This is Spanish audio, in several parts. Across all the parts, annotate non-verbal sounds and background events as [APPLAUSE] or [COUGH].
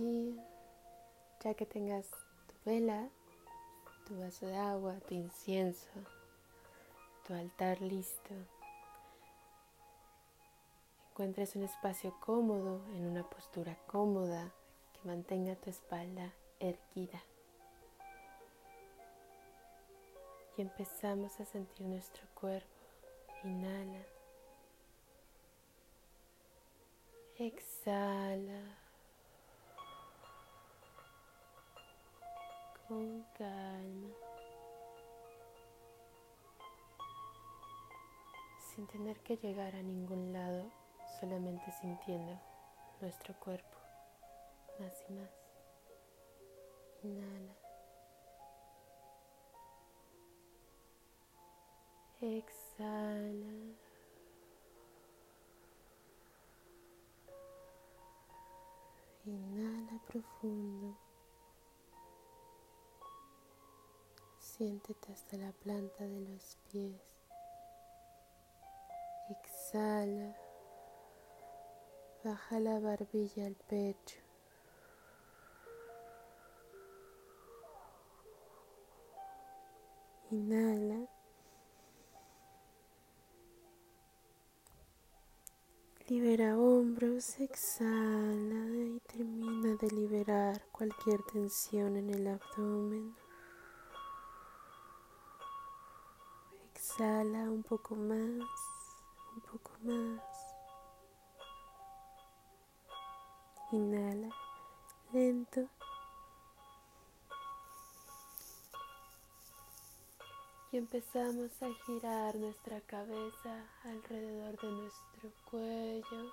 Y ya que tengas tu vela, tu vaso de agua, tu incienso, tu altar listo, encuentres un espacio cómodo, en una postura cómoda que mantenga tu espalda erguida. Y empezamos a sentir nuestro cuerpo. Inhala. Exhala. Con calma. Sin tener que llegar a ningún lado, solamente sintiendo nuestro cuerpo más y más. Inhala. Exhala. Inhala profundo. Siéntete hasta la planta de los pies. Exhala. Baja la barbilla al pecho. Inhala. Libera hombros, exhala y termina de liberar cualquier tensión en el abdomen. Exhala un poco más, un poco más. Inhala lento y empezamos a girar nuestra cabeza alrededor de nuestro cuello,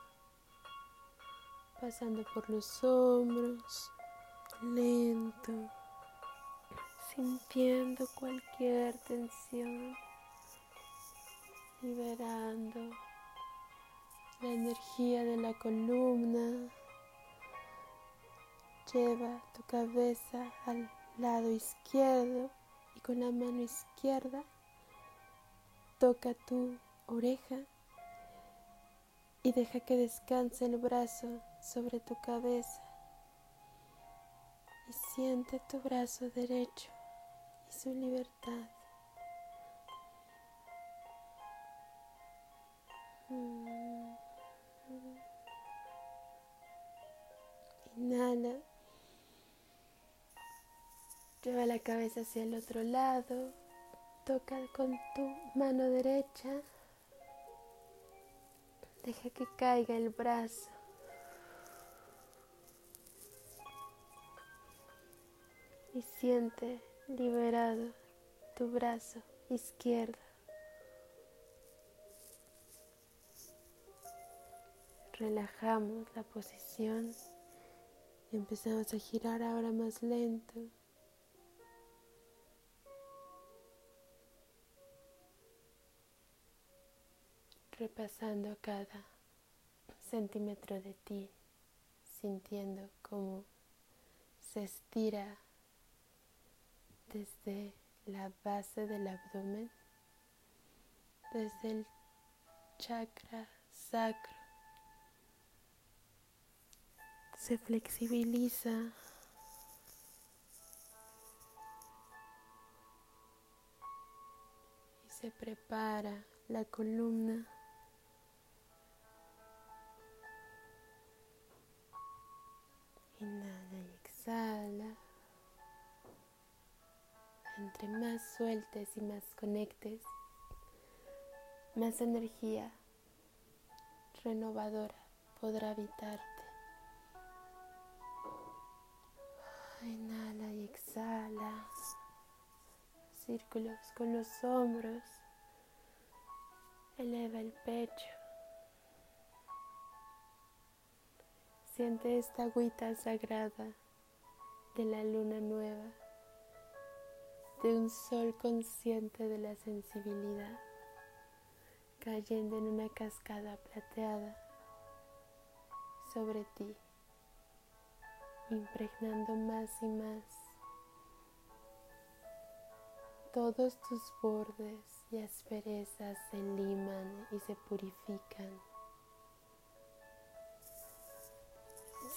pasando por los hombros, lento, sintiendo cualquier tensión, liberando la energía de la columna. Lleva tu cabeza al lado izquierdo con la mano izquierda toca tu oreja y deja que descanse el brazo sobre tu cabeza y siente tu brazo derecho y su libertad. Lleva la cabeza hacia el otro lado. Toca con tu mano derecha. Deja que caiga el brazo. Y siente liberado tu brazo izquierdo. Relajamos la posición y empezamos a girar ahora más lento. Repasando cada centímetro de ti, sintiendo cómo se estira desde la base del abdomen, desde el chakra sacro. Se flexibiliza y se prepara la columna Inhala y exhala. Entre más sueltes y más conectes, más energía renovadora podrá habitarte. Inhala y exhala. Círculos con los hombros. Eleva el pecho. Siente esta agüita sagrada de la luna nueva, de un sol consciente de la sensibilidad, cayendo en una cascada plateada sobre ti, impregnando más y más todos tus bordes y asperezas se liman y se purifican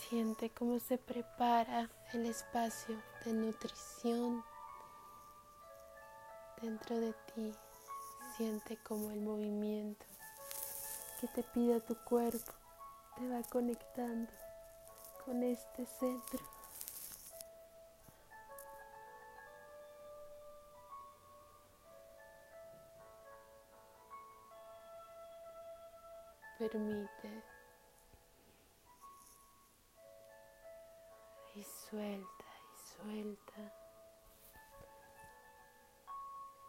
Siente cómo se prepara el espacio de nutrición dentro de ti. Siente como el movimiento que te pide tu cuerpo te va conectando con este centro. Permite suelta y suelta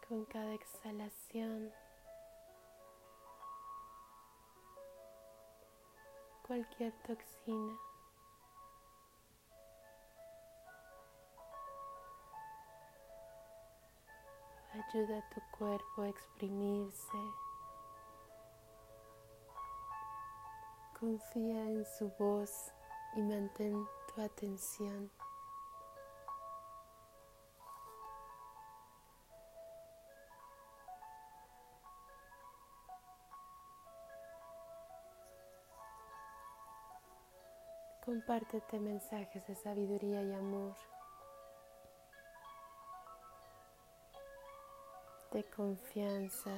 con cada exhalación. cualquier toxina. Ayuda a tu cuerpo a exprimirse. Confía en su voz y mantén tu atención. Compártete mensajes de sabiduría y amor, de confianza.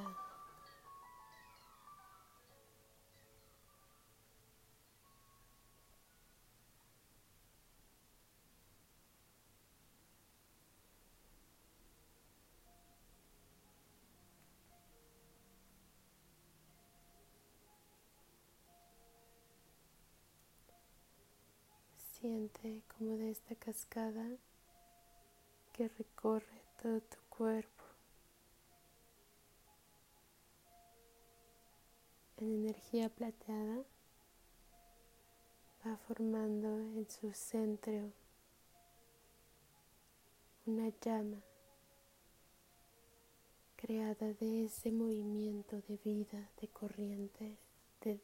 Como de esta cascada que recorre todo tu cuerpo en energía plateada va formando en su centro una llama creada de ese movimiento de vida, de corriente, de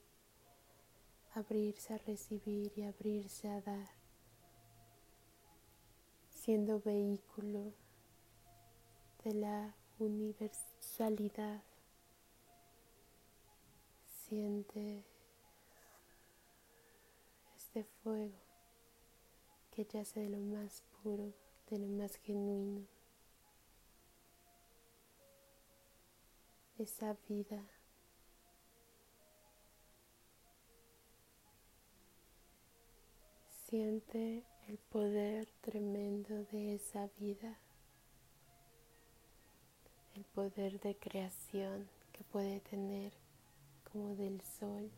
abrirse a recibir y abrirse a dar, siendo vehículo de la universalidad. Siente este fuego que yace de lo más puro, de lo más genuino. Esa vida Siente el poder tremendo de esa vida, el poder de creación que puede tener como del sol.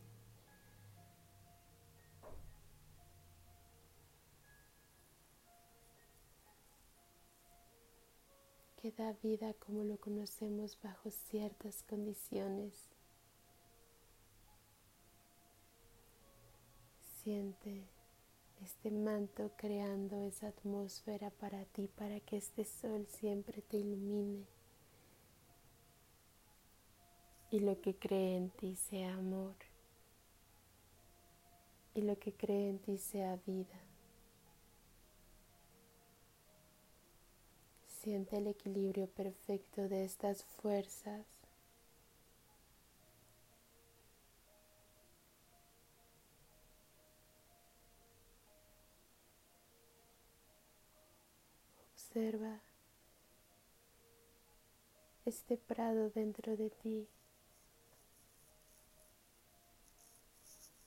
que da vida como lo conocemos bajo ciertas condiciones. Siente este manto creando esa atmósfera para ti, para que este sol siempre te ilumine. Y lo que cree en ti sea amor. Y lo que cree en ti sea vida. Siente el equilibrio perfecto de estas fuerzas Observa este prado dentro de ti,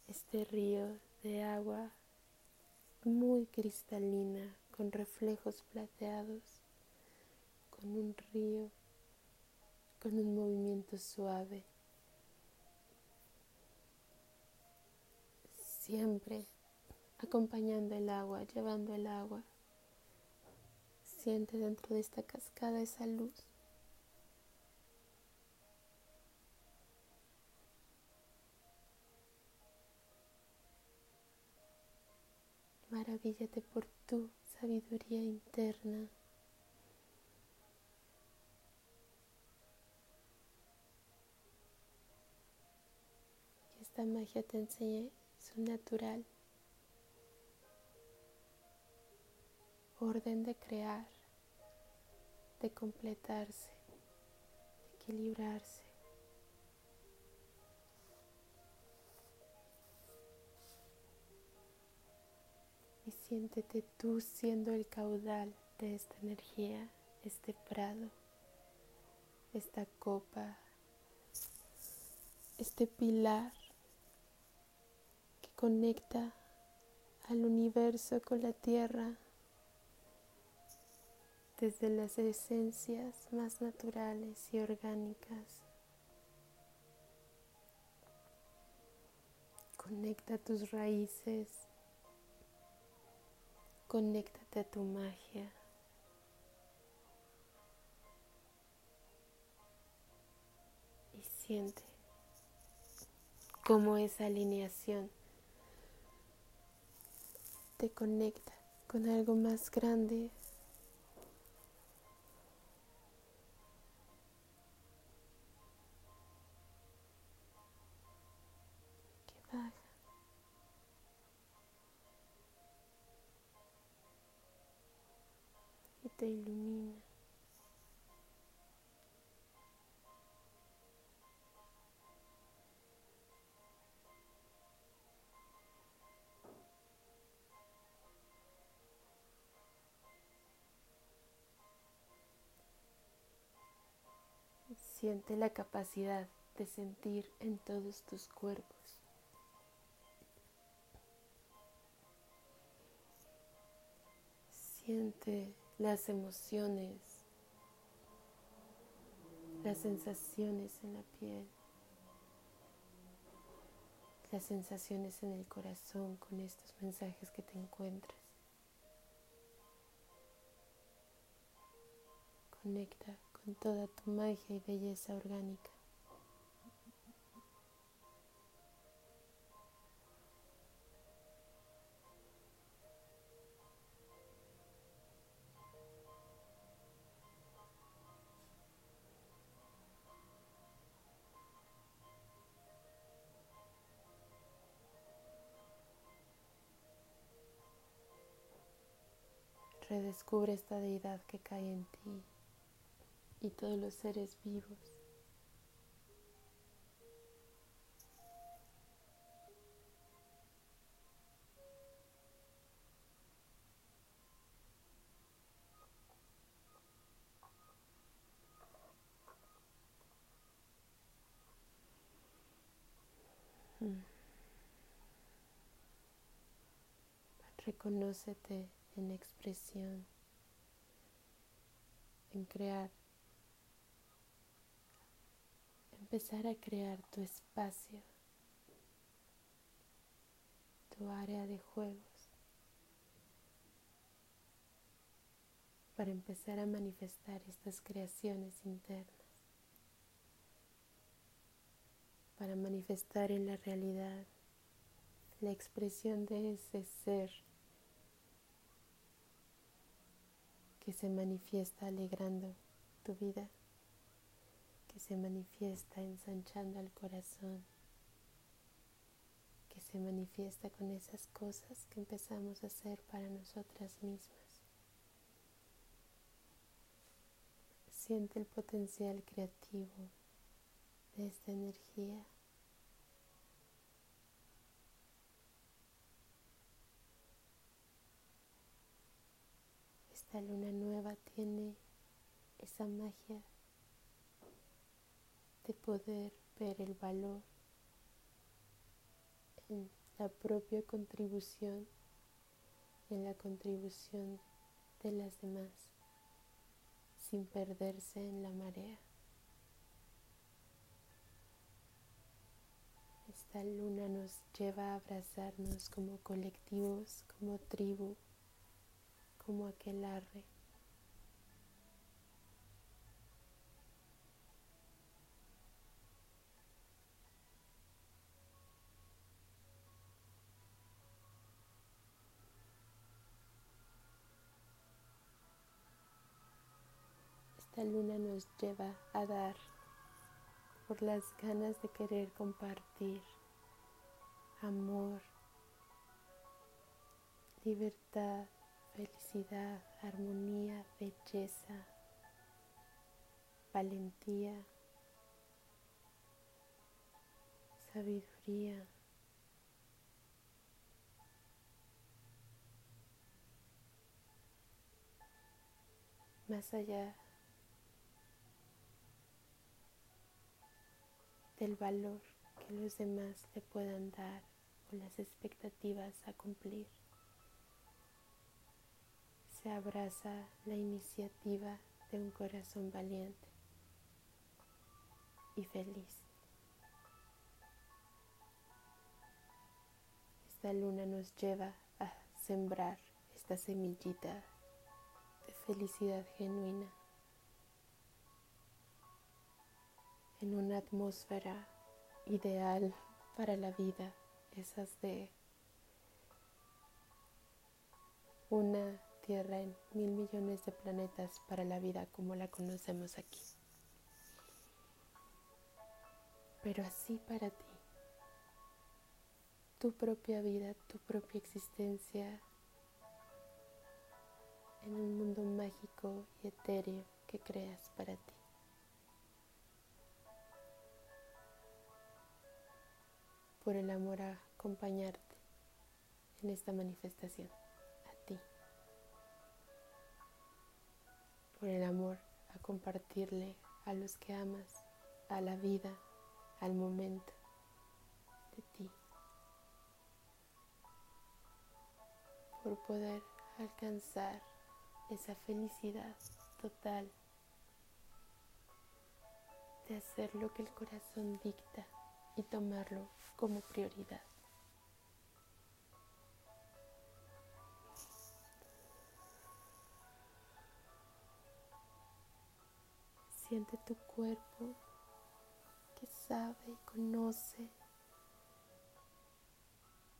este río de agua muy cristalina con reflejos plateados, con un río, con un movimiento suave. Siempre acompañando el agua, llevando el agua Siente dentro de esta cascada esa luz. Maravíllate por tu sabiduría interna. Esta magia te enseñe su natural. Orden de crear, de completarse, de equilibrarse. y siéntete tú siendo el caudal de esta energía, este prado, esta copa, este pilar que conecta al universo con la tierra desde las esencias más naturales y orgánicas. Conecta tus raíces, conéctate a tu magia. Y siente cómo esa alineación te conecta con algo más grande. Te ilumina. Siente la capacidad de sentir en todos tus cuerpos. Siente las emociones, las sensaciones en la piel, las sensaciones en el corazón con estos mensajes que te encuentras. Conecta con toda tu magia y belleza orgánica. Redescubre esta deidad que cae en ti y todos los seres vivos. Mm. Reconócete en expresión, en crear. Empezar a crear tu espacio, tu área de juegos, para empezar a manifestar estas creaciones internas, para manifestar en la realidad la expresión de ese ser que se manifiesta alegrando tu vida que se manifiesta ensanchando al corazón, que se manifiesta con esas cosas que empezamos a hacer para nosotras mismas. Siente el potencial creativo de esta energía. Esta luna nueva tiene esa magia de poder ver el valor en la propia contribución y en la contribución de las demás sin perderse en la marea. Esta luna nos lleva a abrazarnos como colectivos, como tribu, como aquel arre. Esta luna nos lleva a dar por las ganas de querer compartir amor, libertad, felicidad, armonía, belleza, valentía, sabiduría. Más allá del valor que los demás le puedan dar o las expectativas a cumplir. Se abraza la iniciativa de un corazón valiente y feliz. Esta luna nos lleva a sembrar esta semillita de felicidad genuina en una atmósfera ideal para la vida, esas de una Tierra en mil millones de planetas para la vida como la conocemos aquí. Pero así para ti, tu propia vida, tu propia existencia en un mundo mágico y etéreo que creas para ti. Por el amor a acompañarte en esta manifestación, Por el amor a compartirle a los que amas, a la vida, al momento de ti. Por poder alcanzar esa felicidad total de hacer lo que el corazón dicta y tomarlo como prioridad. Siente tu cuerpo que sabe y conoce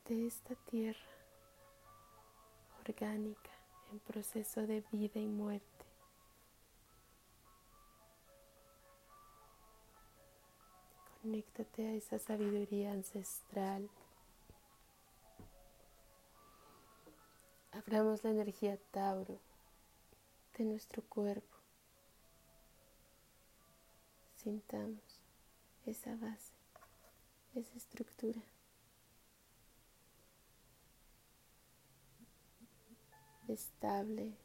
de esta tierra orgánica en proceso de vida y muerte. Conéctate a esa sabiduría ancestral. Abramos la energía Tauro de nuestro cuerpo. Sintamos esa base, esa estructura. estable.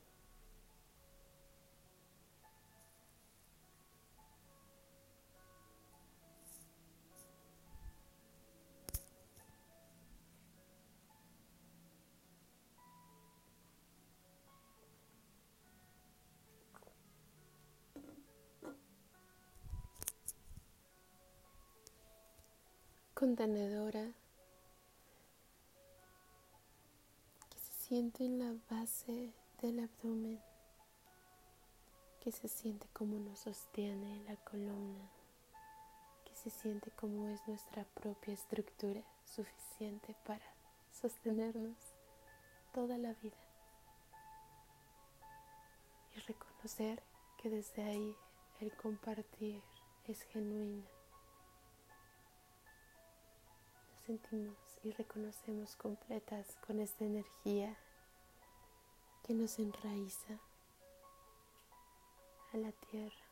Contenedora siente en la base del abdomen, que se siente como nos sostiene la columna, que se siente como es nuestra propia estructura suficiente para sostenernos toda la vida. Y reconocer que desde ahí el compartir es genuino. Sentimos y reconocemos completas con esta energía que nos enraiza a la tierra,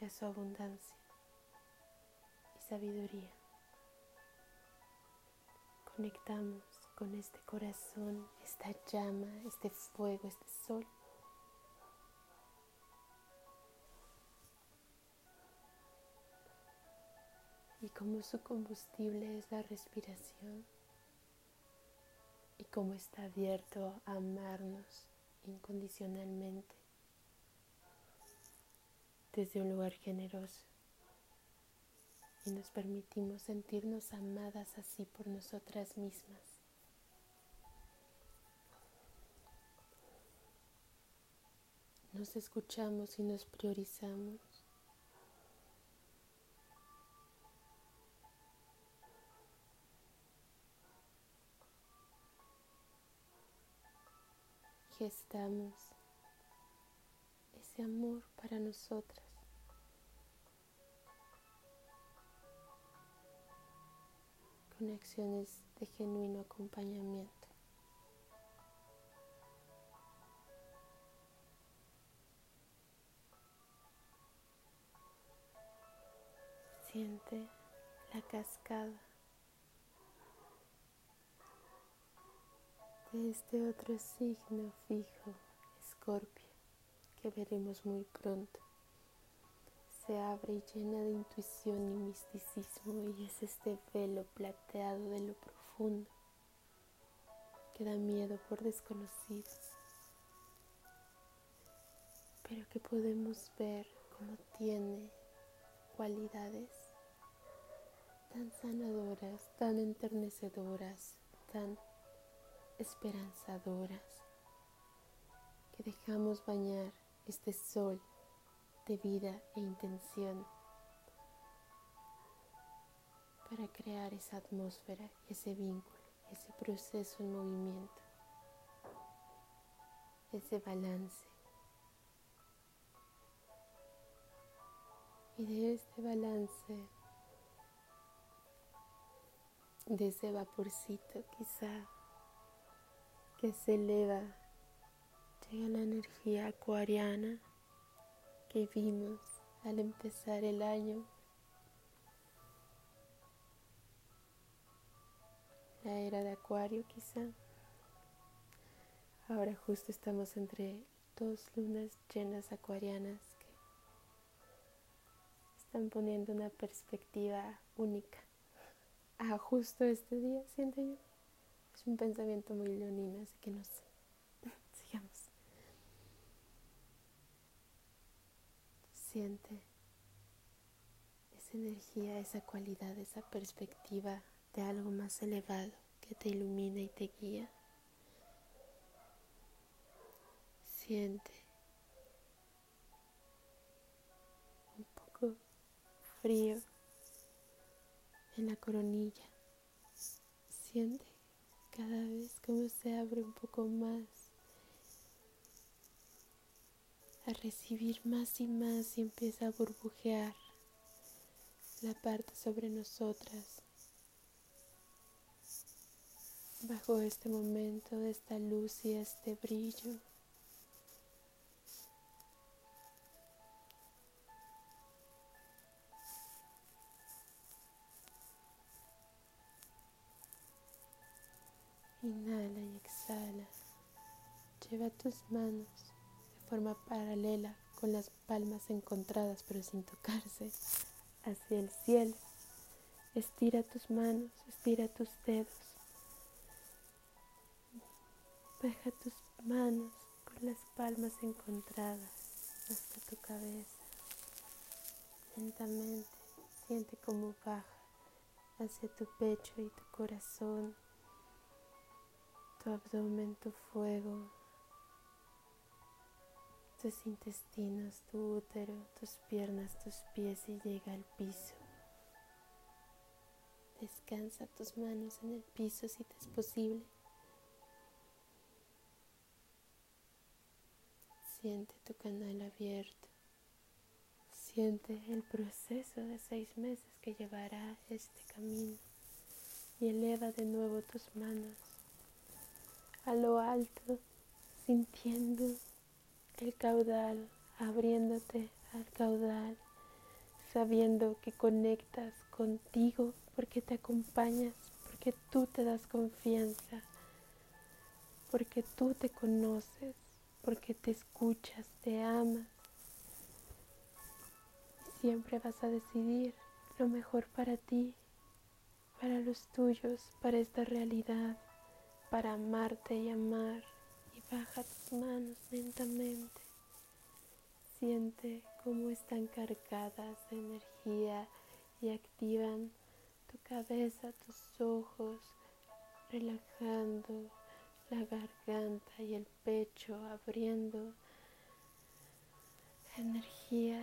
a su abundancia y sabiduría. Conectamos con este corazón, esta llama, este fuego, este sol y como su combustible es la respiración y como está abierto a amarnos incondicionalmente desde un lugar generoso y nos permitimos sentirnos amadas así por nosotras mismas. Nos escuchamos y nos priorizamos estamos ese amor para nosotras. Conexiones de genuino acompañamiento. Siente la cascada este otro signo fijo, Escorpio, que veremos muy pronto. Se abre y llena de intuición y misticismo y es este velo plateado de lo profundo que da miedo por desconocido, pero que podemos ver como tiene cualidades tan sanadoras, tan enternecedoras, tan esperanzadoras, que dejamos bañar este sol de vida e intención para crear esa atmósfera, ese vínculo, ese proceso en movimiento, ese balance. Y de este balance, de ese vaporcito quizá que se eleva, llega la energía acuariana que vimos al empezar el año. La era de Acuario quizá. Ahora justo estamos entre dos lunas llenas acuarianas que están poniendo una perspectiva única a justo este día, siento yo. Es un pensamiento muy leonino, así que no sé. [LAUGHS] Sigamos. Siente esa energía, esa cualidad, esa perspectiva de algo más elevado que te ilumina y te guía. Siente un poco frío en la coronilla. Siente cada vez como se abre un poco más a recibir más y más y empieza a burbujear la parte sobre nosotras. Bajo este momento de esta luz y este brillo. Inhala y exhala. Lleva tus manos de forma paralela con las palmas encontradas pero sin tocarse hacia el cielo. Estira tus manos, estira tus dedos. Baja tus manos con las palmas encontradas hasta tu cabeza. Lentamente siente cómo baja hacia tu pecho y tu corazón tu abdomen, tu fuego, tus intestinos, tu útero, tus piernas, tus pies y llega al piso. Descansa tus manos en el piso si te es posible. Siente tu canal abierto. Siente el proceso de seis meses que llevará este camino y eleva de nuevo tus manos a lo alto, sintiendo el caudal, abriéndote al caudal, sabiendo que conectas contigo porque te acompañas, porque tú te das confianza, porque tú te conoces, porque te escuchas, te amas. Siempre vas a decidir lo mejor para ti, para los tuyos, para esta realidad para amarte y amar y baja tus manos lentamente. Siente cómo están cargadas de energía y activan tu cabeza, tus ojos, relajando la garganta y el pecho, abriendo energía,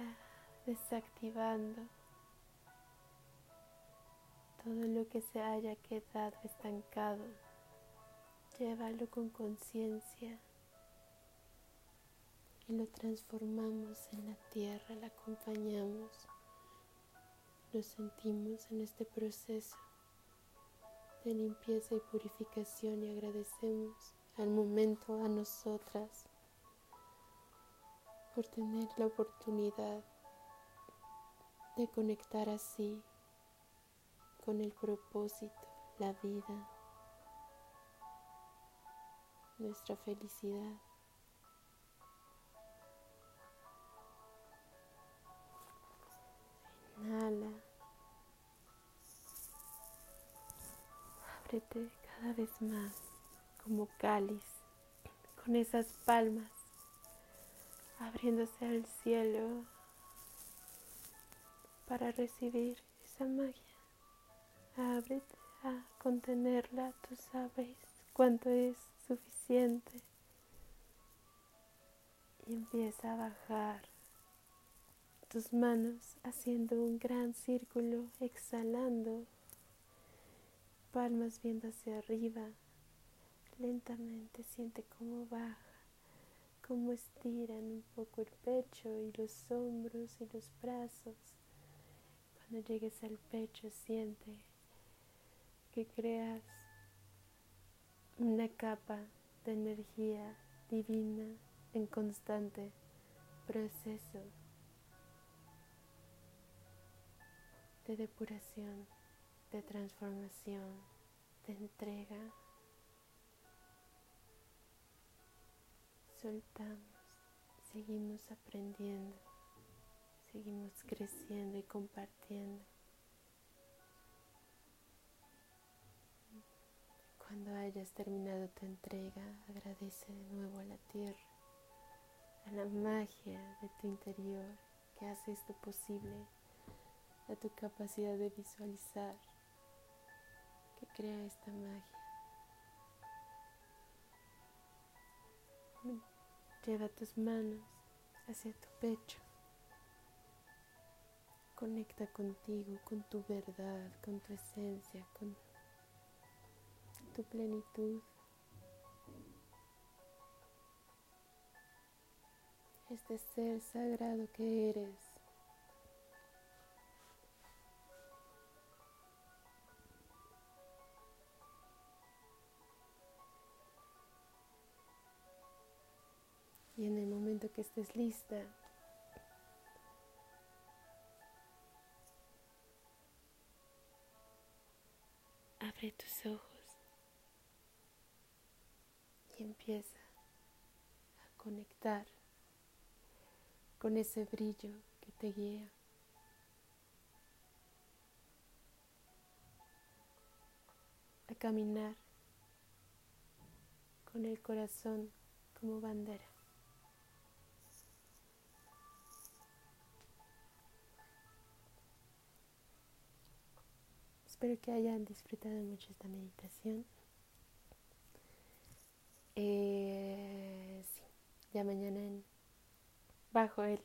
desactivando todo lo que se haya quedado estancado Llévalo con conciencia y lo transformamos en la tierra, la acompañamos, lo sentimos en este proceso de limpieza y purificación y agradecemos al momento a nosotras por tener la oportunidad de conectar así con el propósito, la vida nuestra felicidad. Inhala. Ábrete cada vez más como cáliz con esas palmas abriéndose al cielo para recibir esa magia. Ábrete a contenerla, tú sabes cuánto es suficiente. Y empieza a bajar tus manos haciendo un gran círculo, exhalando, palmas viendo hacia arriba. Lentamente siente cómo baja, cómo estiran un poco el pecho y los hombros y los brazos. Cuando llegues al pecho siente que creas una capa de energía divina en constante proceso de depuración, de transformación, de entrega. Soltamos, seguimos aprendiendo, seguimos creciendo y compartiendo. Cuando hayas terminado tu entrega, agradece de nuevo a la tierra, a la magia de tu interior que hace esto posible a tu capacidad de visualizar que crea esta magia. Lleva tus manos hacia tu pecho. Conecta contigo, con tu verdad, con tu esencia, con tu plenitud. Este ser sagrado que eres. Y en el momento que estés lista, abre tus ojos empieza a conectar con ese brillo que te guía. A caminar con el corazón como bandera. Espero que hayan disfrutado mucho esta meditación. Eh, sí, ya mañana en, bajo el